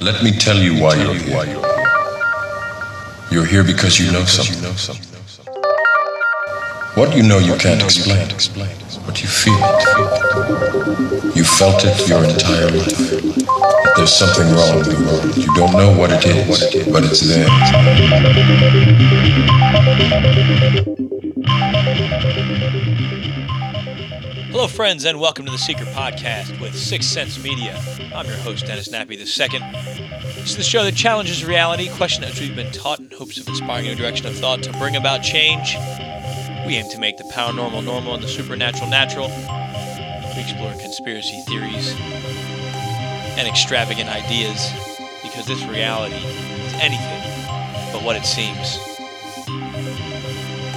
Let me tell you why you're here. You're here because you know something. What you know you can't explain, but you feel it. You felt it your entire life. There's something wrong in the world. You don't know what it is, but it's there. Hello, friends, and welcome to the Secret Podcast with Sixth Sense Media. I'm your host, Dennis Nappy II. This is the show that challenges reality, questions we've been taught in hopes of inspiring a new direction of thought to bring about change. We aim to make the paranormal normal and the supernatural natural. We explore conspiracy theories and extravagant ideas because this reality is anything but what it seems.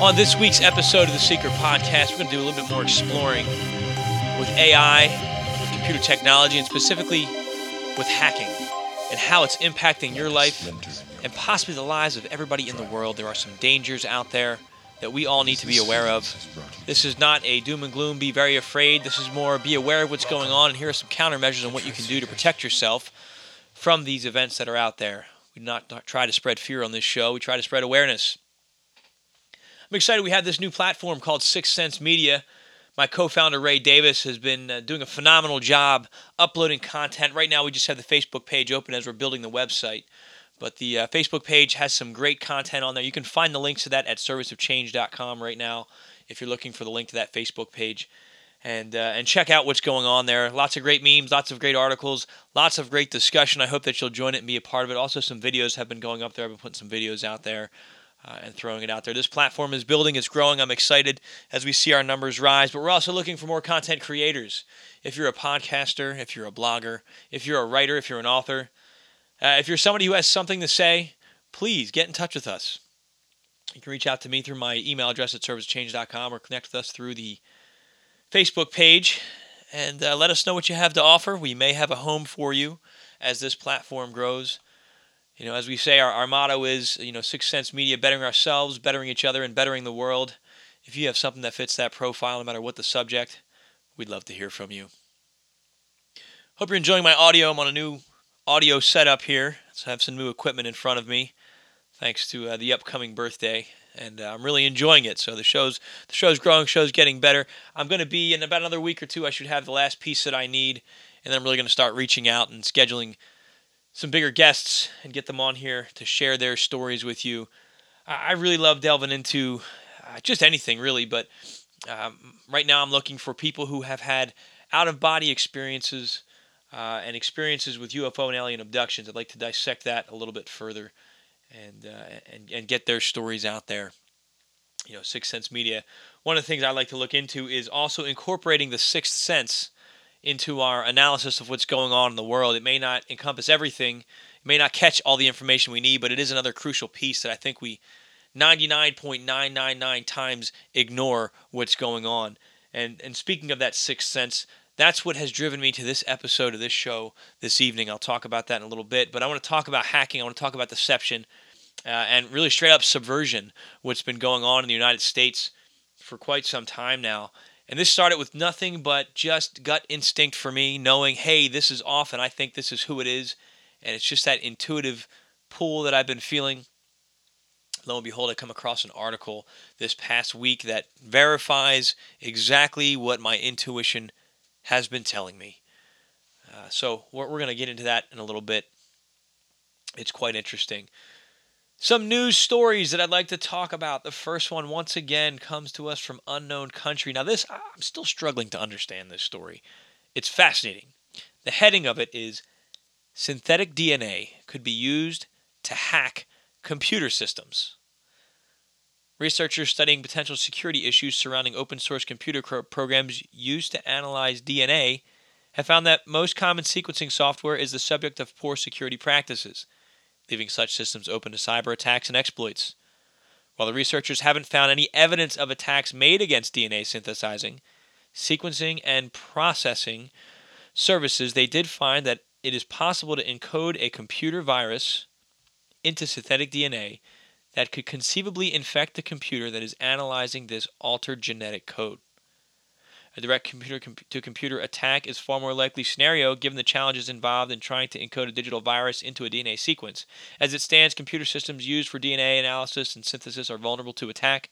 On this week's episode of the Secret Podcast, we're going to do a little bit more exploring with AI, with computer technology, and specifically with hacking and how it's impacting your life and possibly the lives of everybody in the world. There are some dangers out there that we all need to be aware of. This is not a doom and gloom, be very afraid. This is more be aware of what's going on, and here are some countermeasures on what you can do to protect yourself from these events that are out there. We do not try to spread fear on this show, we try to spread awareness. I'm excited we have this new platform called Sixth Sense Media. My co founder, Ray Davis, has been uh, doing a phenomenal job uploading content. Right now, we just have the Facebook page open as we're building the website. But the uh, Facebook page has some great content on there. You can find the links to that at serviceofchange.com right now if you're looking for the link to that Facebook page. And, uh, and check out what's going on there. Lots of great memes, lots of great articles, lots of great discussion. I hope that you'll join it and be a part of it. Also, some videos have been going up there. I've been putting some videos out there uh, and throwing it out there. This platform is building, it's growing. I'm excited as we see our numbers rise, but we're also looking for more content creators. If you're a podcaster, if you're a blogger, if you're a writer, if you're an author, uh, if you're somebody who has something to say, please get in touch with us. You can reach out to me through my email address at servicechange.com or connect with us through the Facebook page and uh, let us know what you have to offer. We may have a home for you as this platform grows. You know, as we say, our, our motto is, you know, Sixth Sense Media, bettering ourselves, bettering each other, and bettering the world. If you have something that fits that profile, no matter what the subject, we'd love to hear from you. Hope you're enjoying my audio. I'm on a new audio setup here, so I have some new equipment in front of me, thanks to uh, the upcoming birthday, and uh, I'm really enjoying it. So the show's the show's growing, show's getting better. I'm going to be in about another week or two. I should have the last piece that I need, and then I'm really going to start reaching out and scheduling some bigger guests and get them on here to share their stories with you. I really love delving into uh, just anything, really, but um, right now I'm looking for people who have had out of body experiences uh, and experiences with UFO and alien abductions. I'd like to dissect that a little bit further and, uh, and, and get their stories out there. You know, Sixth Sense Media. One of the things I like to look into is also incorporating the sixth sense into our analysis of what's going on in the world. It may not encompass everything, it may not catch all the information we need, but it is another crucial piece that I think we 99.999 times ignore what's going on. And and speaking of that sixth sense, that's what has driven me to this episode of this show this evening. I'll talk about that in a little bit, but I want to talk about hacking. I want to talk about deception uh, and really straight up subversion, what's been going on in the United States for quite some time now. And this started with nothing but just gut instinct for me, knowing, hey, this is off and I think this is who it is. And it's just that intuitive pull that I've been feeling. Lo and behold, I come across an article this past week that verifies exactly what my intuition has been telling me. Uh, so we're, we're going to get into that in a little bit. It's quite interesting. Some news stories that I'd like to talk about. The first one, once again, comes to us from unknown country. Now, this, I'm still struggling to understand this story. It's fascinating. The heading of it is Synthetic DNA could be used to hack computer systems. Researchers studying potential security issues surrounding open source computer programs used to analyze DNA have found that most common sequencing software is the subject of poor security practices leaving such systems open to cyber attacks and exploits. While the researchers haven't found any evidence of attacks made against DNA synthesizing, sequencing, and processing services, they did find that it is possible to encode a computer virus into synthetic DNA that could conceivably infect the computer that is analyzing this altered genetic code. A direct computer to computer attack is far more likely scenario given the challenges involved in trying to encode a digital virus into a DNA sequence. As it stands, computer systems used for DNA analysis and synthesis are vulnerable to attack,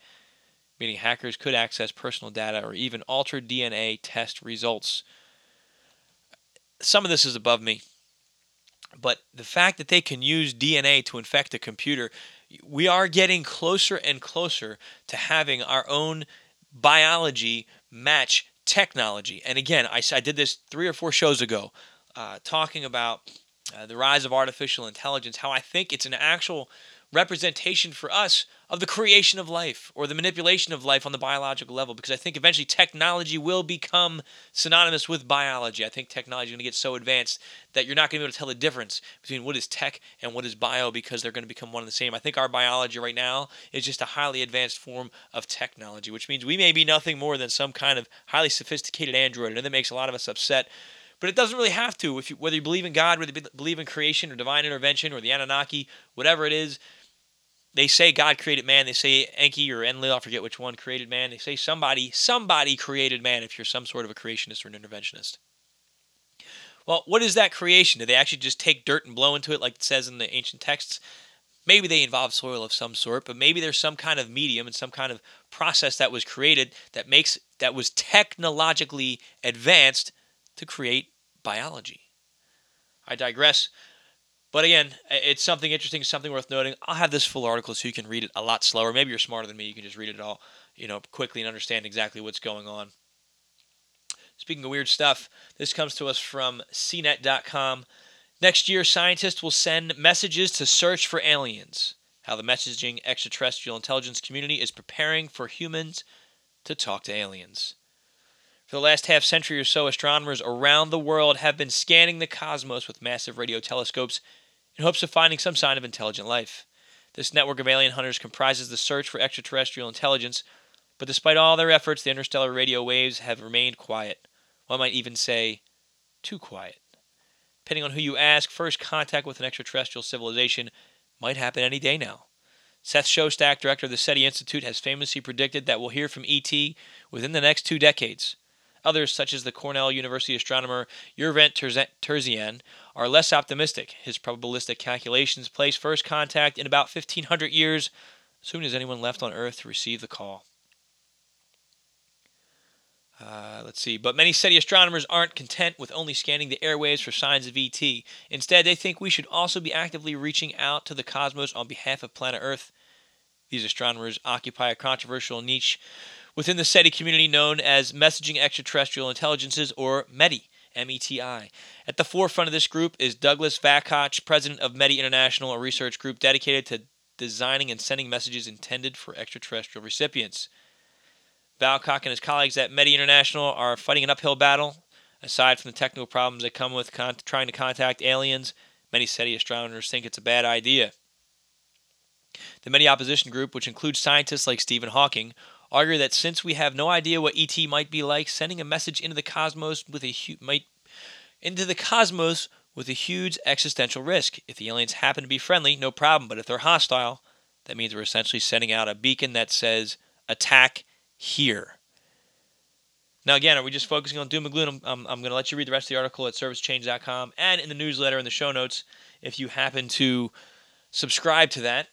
meaning hackers could access personal data or even alter DNA test results. Some of this is above me, but the fact that they can use DNA to infect a computer, we are getting closer and closer to having our own biology match technology. And again, I, I did this three or four shows ago, uh, talking about uh, the rise of artificial intelligence, how I think it's an actual representation for us of the creation of life or the manipulation of life on the biological level because I think eventually technology will become synonymous with biology. I think technology is going to get so advanced that you're not going to be able to tell the difference between what is tech and what is bio because they're going to become one and the same. I think our biology right now is just a highly advanced form of technology, which means we may be nothing more than some kind of highly sophisticated android, and that makes a lot of us upset but it doesn't really have to. If you, whether you believe in God, whether you believe in creation or divine intervention or the Anunnaki, whatever it is, they say God created man. They say Enki or Enlil, I forget which one, created man. They say somebody, somebody created man if you're some sort of a creationist or an interventionist. Well, what is that creation? Did they actually just take dirt and blow into it like it says in the ancient texts? Maybe they involve soil of some sort, but maybe there's some kind of medium and some kind of process that was created that makes that was technologically advanced to create biology. I digress. But again, it's something interesting, something worth noting. I'll have this full article so you can read it a lot slower. Maybe you're smarter than me. You can just read it all, you know, quickly and understand exactly what's going on. Speaking of weird stuff, this comes to us from CNET.com. Next year, scientists will send messages to search for aliens. How the messaging extraterrestrial intelligence community is preparing for humans to talk to aliens. For the last half century or so, astronomers around the world have been scanning the cosmos with massive radio telescopes in hopes of finding some sign of intelligent life. This network of alien hunters comprises the search for extraterrestrial intelligence, but despite all their efforts, the interstellar radio waves have remained quiet. One might even say, too quiet. Depending on who you ask, first contact with an extraterrestrial civilization might happen any day now. Seth Shostak, director of the SETI Institute, has famously predicted that we'll hear from ET within the next two decades. Others, such as the Cornell University astronomer Yervant Terzian, are less optimistic. His probabilistic calculations place first contact in about 1500 years, soon as anyone left on Earth to receive the call. Uh, let's see. But many SETI astronomers aren't content with only scanning the airwaves for signs of ET. Instead, they think we should also be actively reaching out to the cosmos on behalf of planet Earth. These astronomers occupy a controversial niche within the SETI community known as Messaging Extraterrestrial Intelligences, or METI. METI. At the forefront of this group is Douglas Vakoch, president of METI International, a research group dedicated to designing and sending messages intended for extraterrestrial recipients. Vakoch and his colleagues at METI International are fighting an uphill battle. Aside from the technical problems that come with con- trying to contact aliens, many SETI astronomers think it's a bad idea. The METI opposition group, which includes scientists like Stephen Hawking, argue that since we have no idea what ET might be like, sending a message into the cosmos with a hu- might into the cosmos with a huge existential risk. If the aliens happen to be friendly, no problem, but if they're hostile, that means we're essentially sending out a beacon that says attack here. Now, again, are we just focusing on doom and gloom? I'm, I'm going to let you read the rest of the article at servicechange.com and in the newsletter in the show notes if you happen to subscribe to that.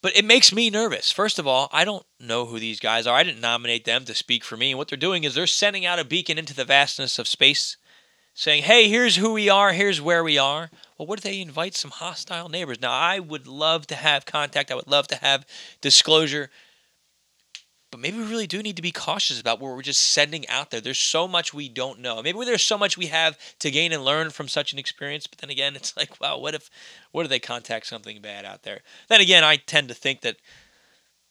But it makes me nervous. First of all, I don't know who these guys are. I didn't nominate them to speak for me. And what they're doing is they're sending out a beacon into the vastness of space, saying, hey, here's who we are, here's where we are. Well, what if they invite some hostile neighbors? Now, I would love to have contact, I would love to have disclosure. But maybe we really do need to be cautious about what we're just sending out there. There's so much we don't know. Maybe there's so much we have to gain and learn from such an experience. But then again, it's like, wow, what if, what if they contact something bad out there? Then again, I tend to think that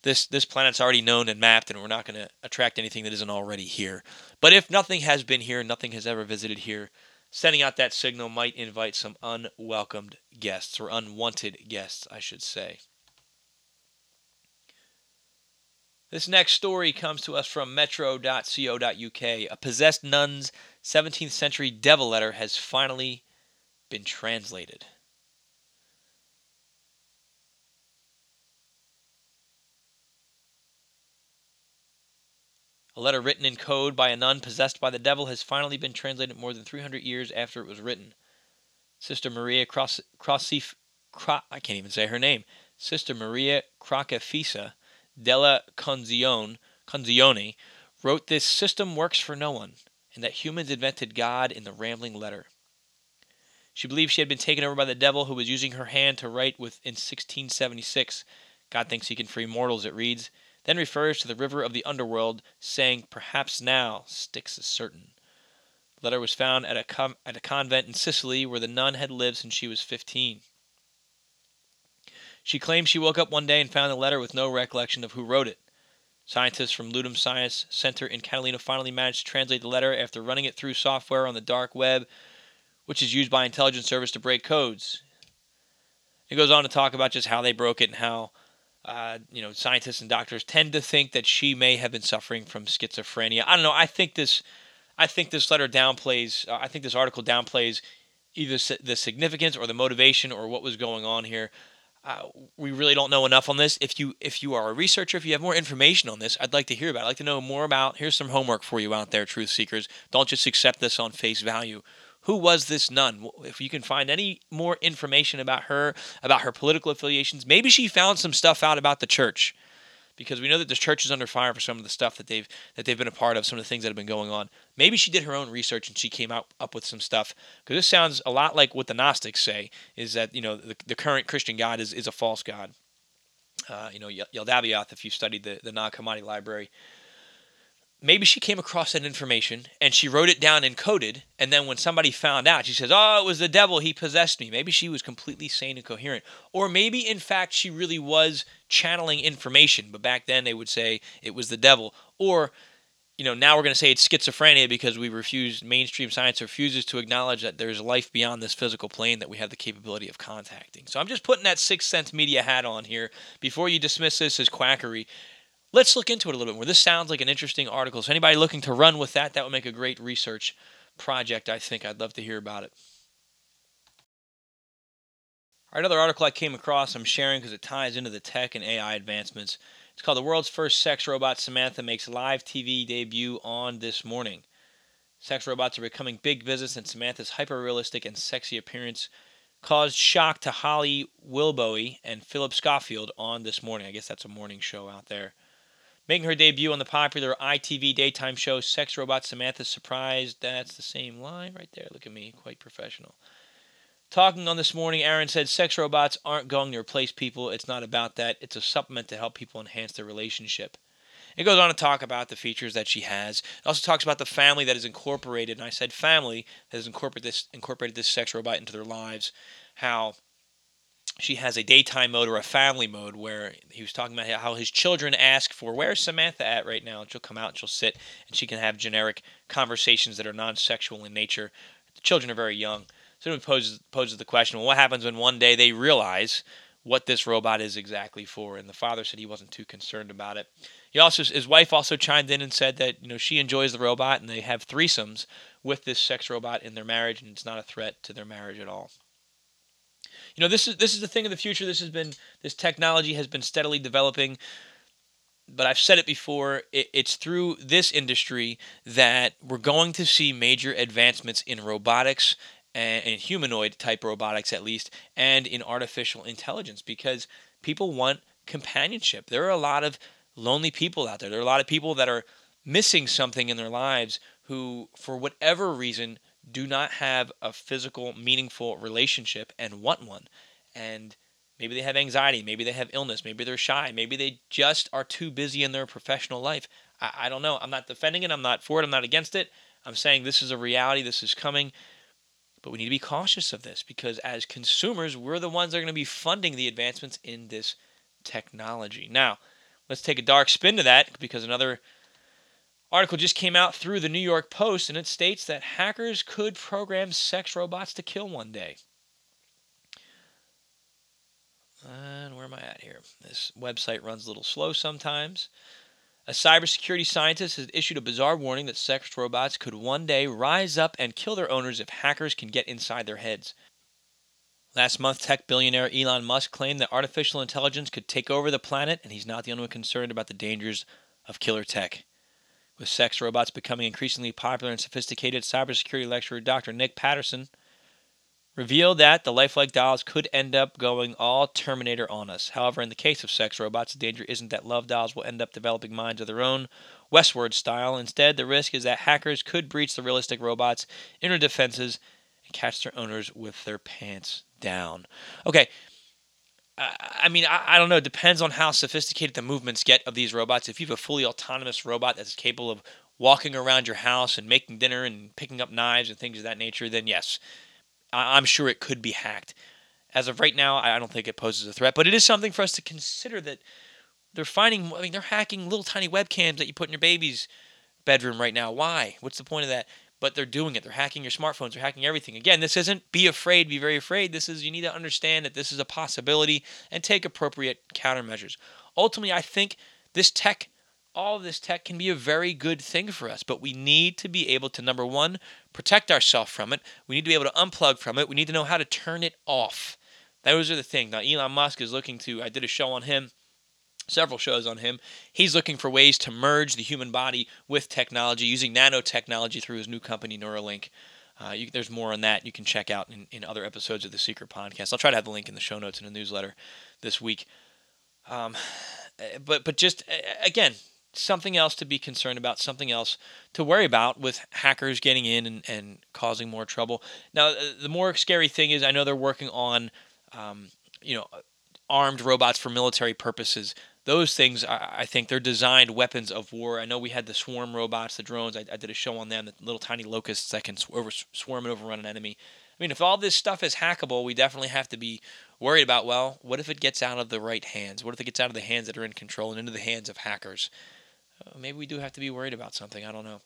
this this planet's already known and mapped, and we're not going to attract anything that isn't already here. But if nothing has been here, nothing has ever visited here, sending out that signal might invite some unwelcomed guests or unwanted guests, I should say. This next story comes to us from metro.co.uk. A possessed nun's 17th century devil letter has finally been translated. A letter written in code by a nun possessed by the devil has finally been translated more than 300 years after it was written. Sister Maria Cross, Crossif, Cro, I can't even say her name. Sister Maria Crocefisa della Conzione, Conzione wrote this system works for no one, and that humans invented God in the rambling letter. She believed she had been taken over by the devil who was using her hand to write with in 1676. God thinks he can free mortals, it reads then refers to the river of the underworld, saying, Perhaps now Styx is certain. The letter was found at a, com- at a convent in Sicily where the nun had lived since she was 15. She claims she woke up one day and found the letter with no recollection of who wrote it. Scientists from Ludum Science Center in Catania finally managed to translate the letter after running it through software on the dark web, which is used by intelligence service to break codes. It goes on to talk about just how they broke it and how uh, you know, scientists and doctors tend to think that she may have been suffering from schizophrenia. I don't know. I think this, I think this letter downplays. Uh, I think this article downplays either the significance or the motivation or what was going on here. Uh, we really don't know enough on this. If you if you are a researcher, if you have more information on this, I'd like to hear about. it. I'd like to know more about. Here's some homework for you out there, truth seekers. Don't just accept this on face value who was this nun? If you can find any more information about her, about her political affiliations, maybe she found some stuff out about the church. Because we know that the church is under fire for some of the stuff that they've that they've been a part of, some of the things that have been going on. Maybe she did her own research and she came out up with some stuff. Because this sounds a lot like what the Gnostics say: is that you know the, the current Christian God is, is a false god. Uh, you know, Yaldabaoth, if you studied the the Nag Hammadi library, maybe she came across that information and she wrote it down and coded and then when somebody found out she says oh it was the devil. He possessed me. Maybe she was completely sane and coherent. Or maybe in fact she really was channeling information but back then they would say it was the devil. Or you know now we're going to say it's schizophrenia because we refuse mainstream science refuses to acknowledge that there's life beyond this physical plane that we have the capability of contacting. So i'm just putting that sixth sense media hat on here. Before you dismiss this as quackery let's look into it a little bit more. This sounds like an interesting article. So anybody looking to run with that, that would make a great research project. I think I'd love to hear about it. All right, another article I came across I'm sharing because it ties into the tech and AI advancements. It's called The World's First Sex Robot Samantha Makes Live TV Debut on This Morning. Sex robots are becoming big business, and Samantha's hyper realistic and sexy appearance caused shock to Holly Willoughby and Philip Schofield on This Morning. I guess that's a morning show out there. Making her debut on the popular ITV daytime show Sex Robot Samantha Surprised. That's the same line right there. Look at me, quite professional. Talking on this morning, Aaron said sex robots aren't going to replace people. It's not about that. It's a supplement to help people enhance their relationship. It goes on to talk about the features that she has. It also talks about the family that is incorporated, and I said family that has incorporated this incorporated this sex robot into their lives. How she has a daytime mode or a family mode where he was talking about how his children ask for where's Samantha at right now? And she'll come out and she'll sit and she can have generic conversations that are non-sexual in nature. The children are very young. So it poses poses the question well what happens when one day they realize what this robot is exactly for? And the father said he wasn't too concerned about it. He also his wife also chimed in and said that you know she enjoys the robot and they have threesomes with this sex robot in their marriage and it's not a threat to their marriage at all you know this is this is the thing of the future this has been this technology has been steadily developing but I've said it before, it, it's through this industry that we're going to see major advancements in robotics and, and humanoid type robotics, at least, and in artificial intelligence because people want companionship. There are a lot of lonely people out there. There are a lot of people that are missing something in their lives who, for whatever reason, do not have a physical, meaningful relationship and want one. And maybe they have anxiety, maybe they have illness, maybe they're shy, maybe they just are too busy in their professional life. I, I don't know. I'm not defending it, I'm not for it, I'm not against it. I'm saying this is a reality, this is coming. But we need to be cautious of this because as consumers, we're the ones that are going to be funding the advancements in this technology. Now, let's take a dark spin to that because another Article just came out through the New York Post and it states that hackers could program sex robots to kill one day. And where am I at here? This website runs a little slow sometimes. A cybersecurity scientist has issued a bizarre warning that sex robots could one day rise up and kill their owners if hackers can get inside their heads. Last month, tech billionaire Elon Musk claimed that artificial intelligence could take over the planet, and he's not the only one concerned about the dangers of killer tech. With sex robots becoming increasingly popular and sophisticated, cybersecurity lecturer Dr. Nick Patterson revealed that the lifelike dolls could end up going all Terminator on us. However, in the case of sex robots, the danger isn't that love dolls will end up developing minds of their own, Westworld style. Instead, the risk is that hackers could breach the realistic robots' inner defenses and catch their owners with their pants down. Okay, I mean, I, I, don't know. It depends on how sophisticated the movements get of these robots. If you have a fully autonomous robot that's capable of walking around your house and making dinner and picking up knives and things of that nature, then yes, I, I'm sure it could be hacked. As of right now, I don't think it poses a threat, but it is something for us to consider that they're finding, I mean, they're hacking little tiny webcams that you put in your baby's bedroom right now. Why? What's the point of that? But they're doing it. They're hacking your smartphones, they're hacking everything. Again, this isn't be afraid, be very afraid. This is you need to understand that this is a possibility and take appropriate countermeasures. Ultimately, I think this tech, all this tech can be a very good thing for us, but we need to be able to number 1, protect ourselves from it. We need to be able to unplug from it. We need to know how to turn it off. Those are the things. Now Elon Musk is looking to I did a show on him several shows on him. He's looking for ways to merge the human body with technology using nanotechnology through his new company, Neuralink. Uh, you, there's more on that you can check out in, in other episodes of the Secret Podcast. I'll try to have the link in the show notes in the newsletter this week. Um, eh, but but just again, something else to be concerned about, something else to worry about with hackers getting in and, and causing more trouble. Now, the more scary thing is, I know they're working on, um, you know, armed robots for military purposes those things, I, think they're designed weapons of war. I know we had the swarm robots, the drones. I, I did a show on them, the little tiny locusts that can over, swarm and overrun an enemy. I mean, if all this stuff is hackable, we definitely have to be worried about, well, what if it gets out of the right hands? What if it gets out of the hands that are in control and into the hands of hackers? Uh, maybe we do have to be worried about something. I don't know.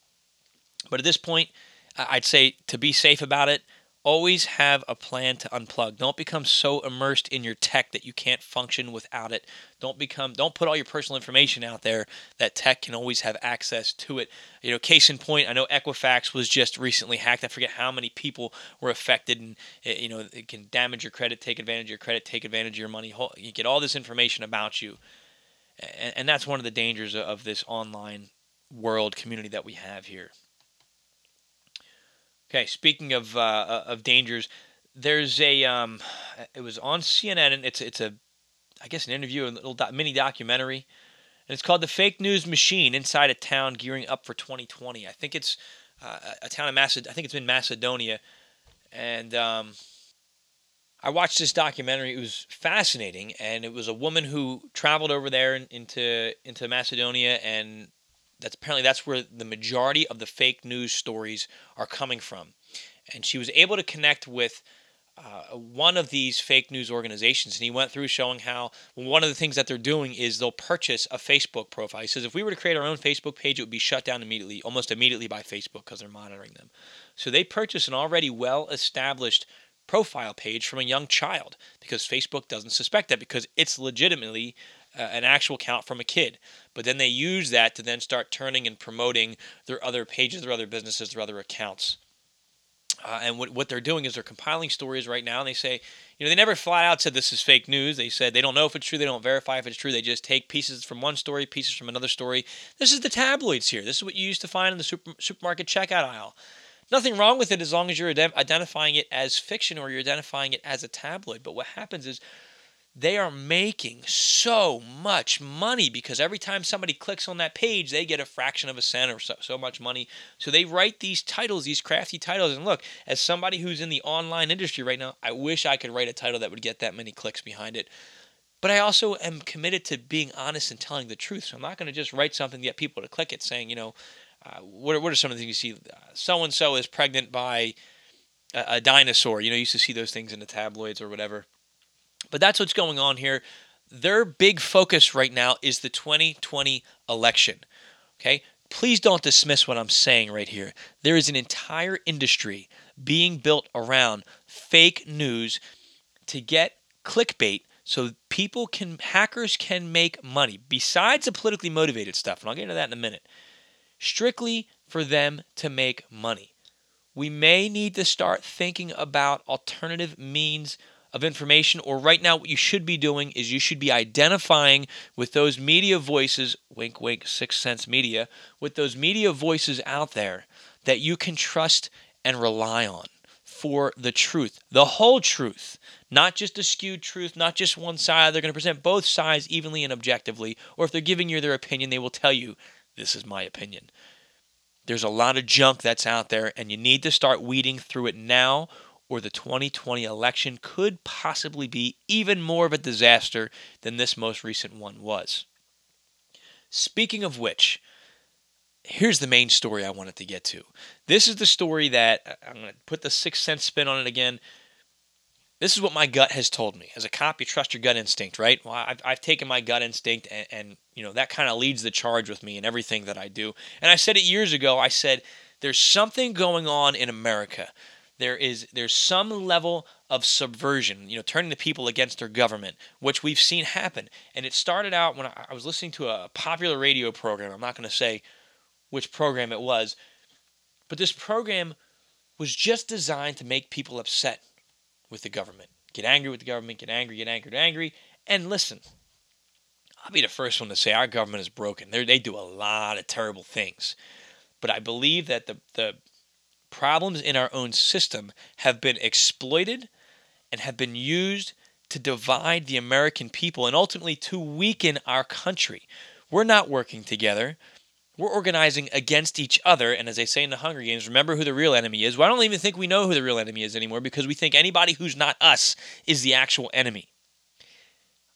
But at this point, I'd say to be safe about it, always have a plan to unplug. Don't become so immersed in your tech that you can't function without it. Don't become don't put all your personal information out there that tech can always have access to it. You know, case in point, I know Equifax was just recently hacked. I forget how many people were affected and eh, you know, it can damage your credit, take advantage of your credit, take advantage of your money. You get all this information about you. And, that's one of the dangers of this online world community that we have here. Okay, speaking of uh, uh, of dangers, there's a um, it was on CNN and it's it's a I guess an interview, a little mini documentary, and it's called "The Fake News Machine: Inside a Town Gearing Up for 2020." I think it's uh, a town in Maced- I think it's in Macedonia, and um, I watched this documentary. It was fascinating, and it was a woman who traveled over there into into Macedonia and that's apparently that's where the majority of the fake news stories are coming from. And she was able to connect with uh, one of these fake news organizations, and he went through showing how one of the things that they're doing is they'll purchase a Facebook profile. He says if we were to create our own Facebook page, it would be shut down immediately, almost immediately by Facebook because they're monitoring them. So they purchase an already well established profile page from a young child because Facebook doesn't suspect that because it's legitimately uh, an actual account from a kid. But then they use that to then start turning and promoting their other pages, their other businesses, their other accounts. Uh, and what, what they're doing is they're compiling stories right now, and they say, you know, they never flat out said this is fake news. They said they don't know if it's true, they don't verify if it's true. They just take pieces from one story, pieces from another story. This is the tabloids here. This is what you used to find in the super, supermarket checkout aisle. Nothing wrong with it as long as you're identifying it as fiction or you're identifying it as a tabloid. But what happens is they are making so much money because every time somebody clicks on that page, they get a fraction of a cent or so, so much money. So they write these titles, these crafty titles. And look, as somebody who's in the online industry right now, I wish I could write a title that would get that many clicks behind it. But I also am committed to being honest and telling the truth. So I'm not going to just write something to get people to click it saying, you know, uh, what, what are some of the things you see? So and so is pregnant by a, a dinosaur. You know, you used to see those things in the tabloids or whatever. But that's what's going on here. Their big focus right now is the 2020 election. Okay? Please don't dismiss what I'm saying right here. There is an entire industry being built around fake news to get clickbait so people can hackers can make money besides the politically motivated stuff and I'll get into that in a minute strictly for them to make money we may need to start thinking about alternative means of information, or right now, what you should be doing is you should be identifying with those media voices, wink, wink, Sixth Sense Media, with those media voices out there that you can trust and rely on for the truth, the whole truth, not just a skewed truth, not just one side. They're going to present both sides evenly and objectively, or if they're giving you their opinion, they will tell you, this is my opinion. There's a lot of junk that's out there, and you need to start weeding through it now, or the 2020 election could possibly be even more of a disaster than this most recent one was. Speaking of which, here's the main story I wanted to get to. This is the story that uh, I'm going to put the sixth sense spin on it again. This is what my gut has told me. As a cop, you trust your gut instinct, right? Well, I've, I've taken my gut instinct, and, and you know that kind of leads the charge with me in everything that I do. And I said it years ago. I said there's something going on in America. There is there's some level of subversion, you know, turning the people against their government, which we've seen happen. And it started out when I, was listening to a popular radio program. I'm not going to say which program it was, but this program was just designed to make people upset with the government. Get angry with the government, get angry, get angry, get angry. And listen, I'll be the first one to say our government is broken. They're, they do a lot of terrible things. But I believe that the, the problems in our own system have been exploited and have been used to divide the American people and ultimately to weaken our country. We're not working together we're organizing against each other. And as they say in the Hunger Games, remember who the real enemy is. Well, I don't even think we know who the real enemy is anymore because we think anybody who's not us is the actual enemy.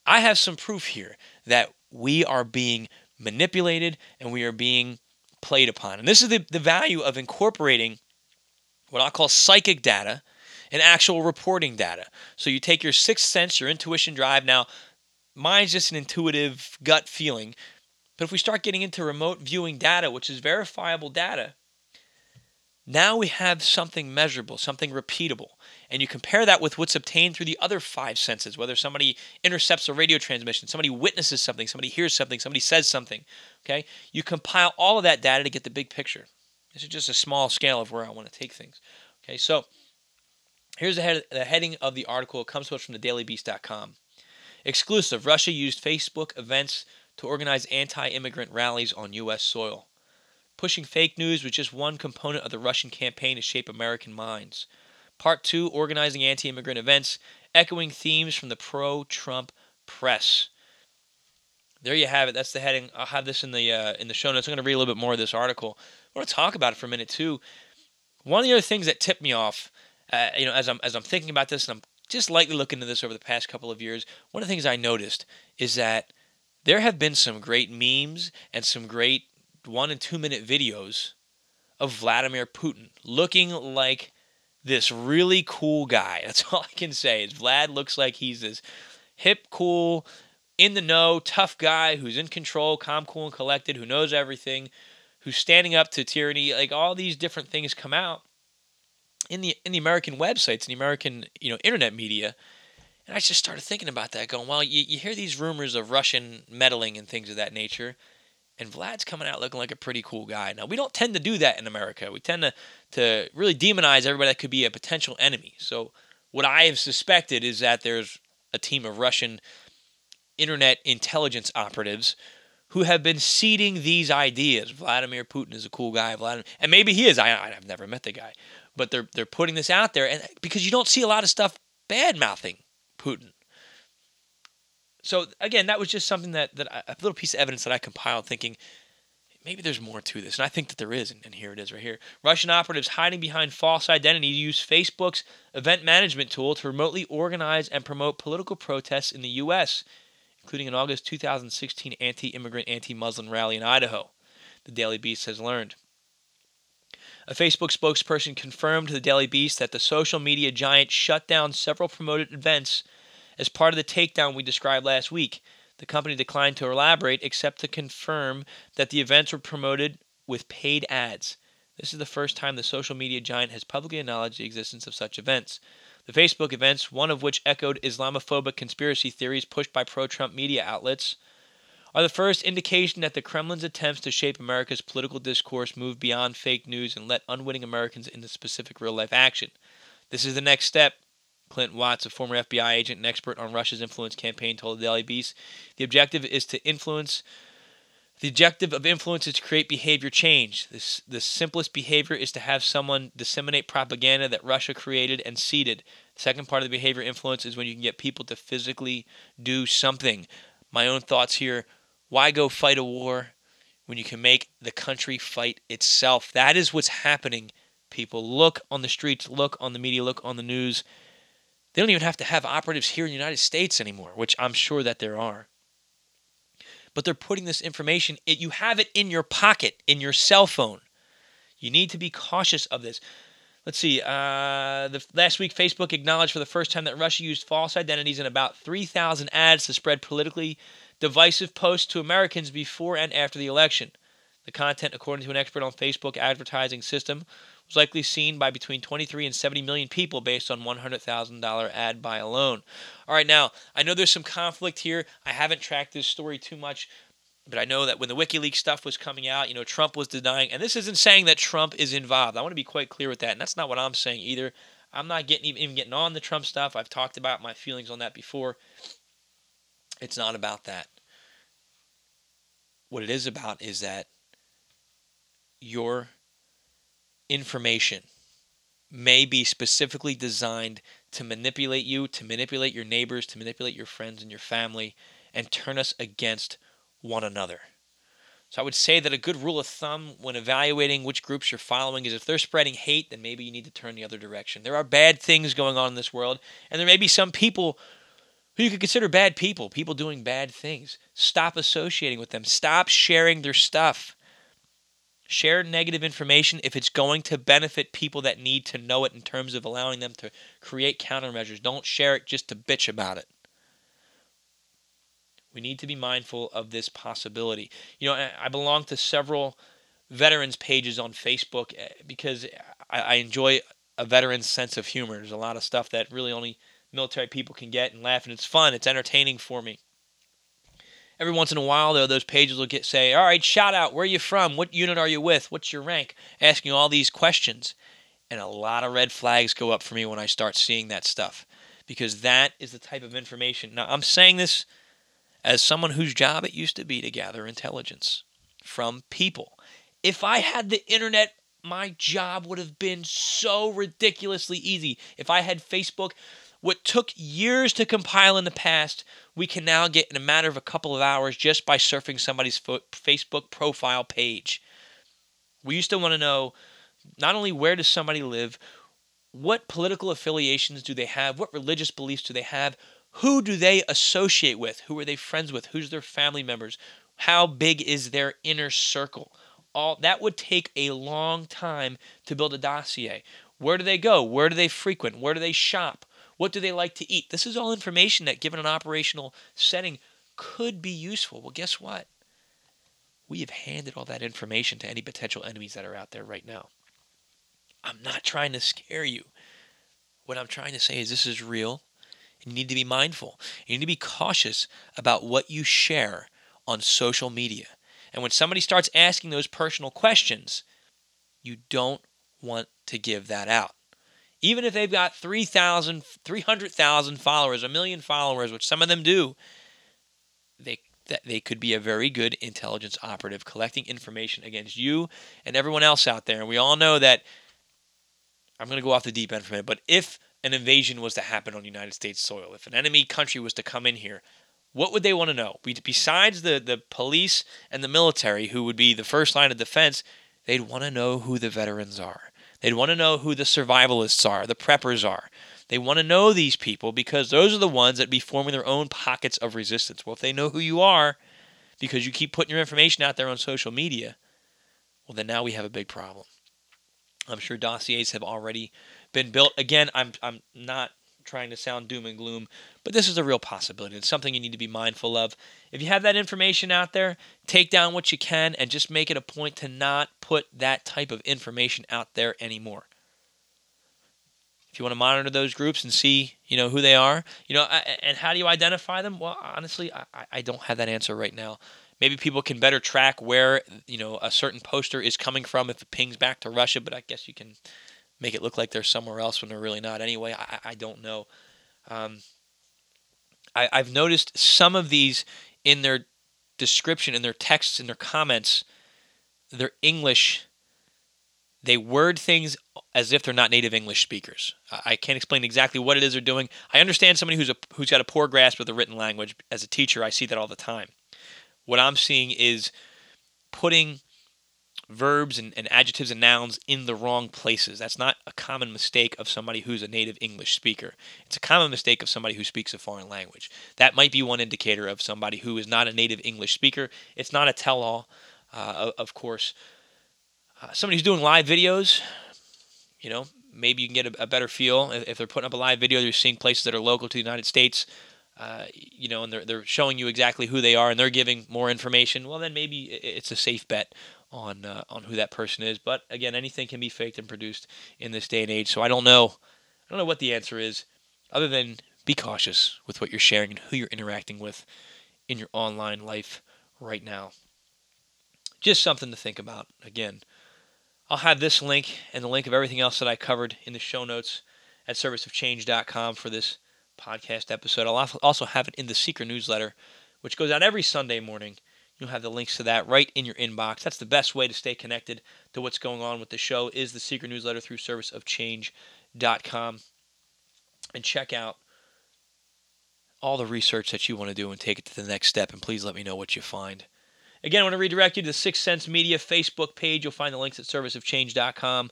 I have some proof here that we are being manipulated and we are being played upon. And this is the, the value of incorporating what I call psychic data and actual reporting data. So you take your sixth sense, your intuition drive. Now, mine's just an intuitive gut feeling but if we start getting into remote viewing data, which is verifiable data, now we have something measurable, something repeatable. And you compare that with what's obtained through the other five senses, whether somebody intercepts a radio transmission, somebody witnesses something, somebody hears something, somebody says something. Okay? You compile all of that data to get the big picture. This is just a small scale of where I want to take things. Okay, so here's the, head, the heading of the article. It comes to us from thedailybeast.com. Exclusive Russia used Facebook events to organize anti immigrant rallies on U.S. soil. Pushing fake news was just one component of the Russian campaign to shape American minds. Part 2 Organizing anti immigrant events, echoing themes from the pro Trump press. There you have it. That's the heading. I'll have this in the uh, in the show notes. I'm going to read a little bit more of this article. I want to talk about it for a minute too. One of the other things that tipped me off, uh, you know, as I'm as I'm thinking about this and I'm just lightly looking into this over the past couple of years, one of the things I noticed is that there have been some great memes and some great one and two minute videos of Vladimir Putin looking like this really cool guy. That's all I can say. Is Vlad looks like he's this hip, cool, in the know, tough guy who's in control, calm, cool, and collected, who knows everything, who's standing up to tyranny. Like all these different things come out in the in the American websites, in the American you know internet media, and I just started thinking about that, going, well, you, you hear these rumors of Russian meddling and things of that nature, and Vlad's coming out looking like a pretty cool guy. Now, we don't tend to do that in America. We tend to, to really demonize everybody that could be a potential enemy. So, what I have suspected is that there's a team of Russian internet intelligence operatives who have been seeding these ideas. Vladimir Putin is a cool guy. Vladimir, and maybe he is. I, I've never met the guy, but they're they're putting this out there, and because you don't see a lot of stuff bad mouthing Putin. So again, that was just something that that I, a little piece of evidence that I compiled, thinking maybe there's more to this, and I think that there is, and, and here it is right here. Russian operatives hiding behind false identity use Facebook's event management tool to remotely organize and promote political protests in the U.S., including an August 2016 anti-immigrant, anti-Muslim rally in Idaho. The Daily Beast has learned. A Facebook spokesperson confirmed to the Daily Beast that the social media giant shut down several promoted events as part of the takedown we described last week. The company declined to elaborate except to confirm that the events were promoted with paid ads. This is the first time the social media giant has publicly acknowledged the existence of such events. The Facebook events, one of which echoed Islamophobic conspiracy theories pushed by pro Trump media outlets, are the first indication that the Kremlin's attempts to shape America's political discourse move beyond fake news and let unwitting Americans into specific real life action. This is the next step Clint Watts, a former FBI agent and expert on Russia's influence campaign, told the Daily Beast the objective is to influence. The objective of influence is to create behavior change. The simplest behavior is to have someone disseminate propaganda that Russia created and seeded. The second part of the behavior influence is when you can get people to physically do something. My own thoughts here why go fight a war when you can make the country fight itself? That is what's happening, people. Look on the streets, look on the media, look on the news. They don't even have to have operatives here in the United States anymore, which I'm sure that there are. But they're putting this information, it, you have it in your pocket, in your cell phone. You need to be cautious of this. Let's see. Uh, the, last week, Facebook acknowledged for the first time that Russia used false identities in about 3,000 ads to spread politically divisive posts to Americans before and after the election. The content, according to an expert on Facebook advertising system, likely seen by between 23 and 70 million people based on $100,000 ad buy alone. All right, now, I know there's some conflict here. I haven't tracked this story too much, but I know that when the WikiLeaks stuff was coming out, you know, Trump was denying, and this isn't saying that Trump is involved. I want to be quite clear with that, and that's not what I'm saying either. I'm not getting even getting on the Trump stuff. I've talked about my feelings on that before. It's not about that. What it is about is that your information may be specifically designed to manipulate you, to manipulate your neighbors, to manipulate your friends and your family, and turn us against one another. So I would say that a good rule of thumb when evaluating which groups you're following is if they're spreading hate, then maybe you need to turn the other direction. There are bad things going on in this world, and there may be some people who you could consider bad people, people doing bad things. Stop associating with them. Stop sharing their stuff. Share negative information if it's going to benefit people that need to know it in terms of allowing them to create countermeasures. Don't share it just to bitch about it. We need to be mindful of this possibility. You know, I belong to several veterans pages on Facebook eh, because I enjoy a veteran's sense of humor. There's a lot of stuff that really only military people can get and laugh, and it's fun. It's entertaining for me. Every once in a while, though, those pages will get say, "All right, shout out. Where are you from? What unit are you with? What's your rank?" Asking all these questions, and a lot of red flags go up for me when I start seeing that stuff, because that is the type of information. Now, I'm saying this as someone whose job it used to be to gather intelligence from people. If I had the internet my job would have been so ridiculously easy. If I had Facebook, what took years to compile in the past, we can now get in a matter of a couple of hours just by surfing somebody's Facebook profile page. We used to want to know not only where does somebody live, what political affiliations do they have, what religious beliefs do they have, who do they associate with, who are they friends with, who's their family members, how big is their inner circle. All that would take a long time to build a dossier. Where do they go? Where do they frequent? Where do they shop? What do they like to eat? This is all information that, given an operational setting, could be useful. Well, guess what? We have handed all that information to any potential enemies that are out there right now. I'm not trying to scare you. What I'm trying to say is this is real. You need to be mindful. You need to be cautious about what you share on social media. And when somebody starts asking those personal questions, you don't want to give that out even if they've got 3,000, 300,000 followers, a million followers, which some of them do, they that they could be a very good intelligence operative collecting information against you and everyone else out there. And we all know that I'm going to go off the deep end for a minute, but if an invasion was to happen on United States soil, if an enemy country was to come in here, what would they want to know? Besides the, the police and the military, who would be the first line of defense, they'd want to know who the veterans are. They'd want to know who the survivalists are, the preppers are. They want to know these people because those are the ones that be forming their own pockets of resistance. Well, if they know who you are because you keep putting your information out there on social media, well, then now we have a big problem. I'm sure dossiers have already been built. Again, I'm, I'm not trying to sound doom and gloom, but this is a real possibility. It's something you need to be mindful of. If you have that information out there, take down what you can and just make it a point to not put that type of information out there anymore. If you want to monitor those groups and see, you know, who they are, you know, and how do you identify them? Well, honestly, I, I don't have that answer right now. Maybe people can better track where, you know, a certain poster is coming from if it pings back to Russia, but I guess you can make it look like they're somewhere else when they're really not. Anyway, I, I don't know. Um, I, I've noticed some of these in their description, in their texts, in their comments, they're English. They word things as if they're not native English speakers. I can't explain exactly what it is they're doing. I understand somebody who's a who's got a poor grasp of the written language. As a teacher, I see that all the time. What I'm seeing is putting verbs and, and, adjectives and nouns in the wrong places. That's not a common mistake of somebody who's a native English speaker. It's a common mistake of somebody who speaks a foreign language. That might be one indicator of somebody who is not a native English speaker. It's not a tell all, uh, of course. Uh, somebody who's doing live videos, you know, maybe you can get a, a, better feel if, if they're putting up a live video. They're seeing places that are local to the United States. Uh, you know, and they're, they're showing you exactly who they are and they're giving more information, well, then maybe it's a safe bet on uh, on who that person is. But again, anything can be faked and produced in this day and age. So I don't know. I don't know what the answer is, other than be cautious with what you're sharing and who you're interacting with in your online life right now. Just something to think about. Again, I'll have this link and the link of everything else that I covered in the show notes at serviceofchange.com for this podcast episode. I'll also have it in the Seeker newsletter, which goes out every Sunday morning. You'll have the links to that right in your inbox. That's the best way to stay connected to what's going on with the show is the Seeker newsletter through serviceofchange.com. And check out all the research that you want to do and take it to the next step. And please let me know what you find. Again, I want to redirect you to the Sixth Sense Media Facebook page. You'll find the links at serviceofchange.com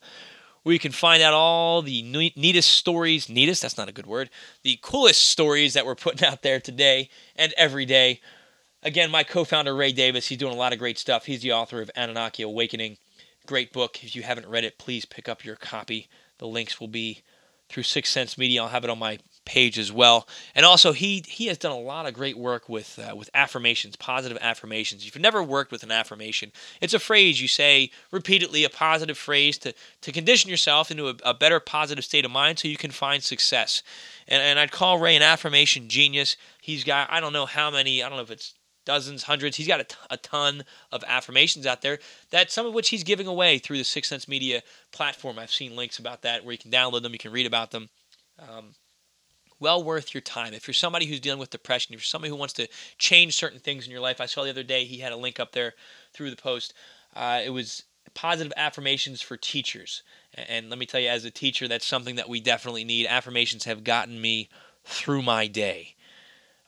where you can find out all the neatest stories. Neatest? That's not a good word. The coolest stories that we're putting out there today and every day. Again, my co founder, Ray Davis, he's doing a lot of great stuff. He's the author of Anunnaki Awakening. Great book. If you haven't read it, please pick up your copy. The links will be through Six Sense Media. I'll have it on my page as well. And also, he he has done a lot of great work with uh, with affirmations, positive affirmations. If you've never worked with an affirmation, it's a phrase you say repeatedly, a positive phrase to to condition yourself into a, a better positive state of mind, so you can find success. And and I'd call Ray an affirmation genius. He's got I don't know how many. I don't know if it's dozens, hundreds. He's got a, t- a ton of affirmations out there that some of which he's giving away through the Sixth Sense Media platform. I've seen links about that where you can download them, you can read about them. Um, well worth your time. If you're somebody who's dealing with depression, if you're somebody who wants to change certain things in your life, I saw the other day he had a link up there through the post. Uh, it was positive affirmations for teachers. And let me tell you, as a teacher, that's something that we definitely need. Affirmations have gotten me through my day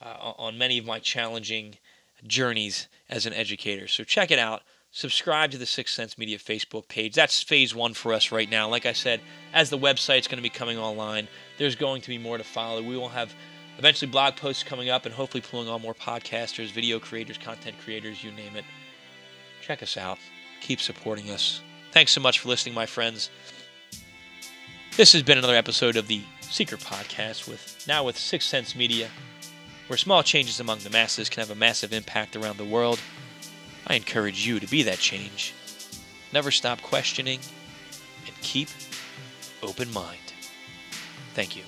uh, on many of my challenging journeys as an educator. So check it out. Subscribe to the Sixth Sense Media Facebook page. That's phase one for us right now. Like I said, as the website's going to be coming online, there's going to be more to follow. We will have eventually blog posts coming up and hopefully pulling on more podcasters, video creators, content creators, you name it. Check us out. Keep supporting us. Thanks so much for listening, my friends. This has been another episode of the Seeker Podcast with now with Sixth Sense Media, where small changes among the masses can have a massive impact around the world, I encourage you to be that change. Never stop questioning and keep open mind. Thank you.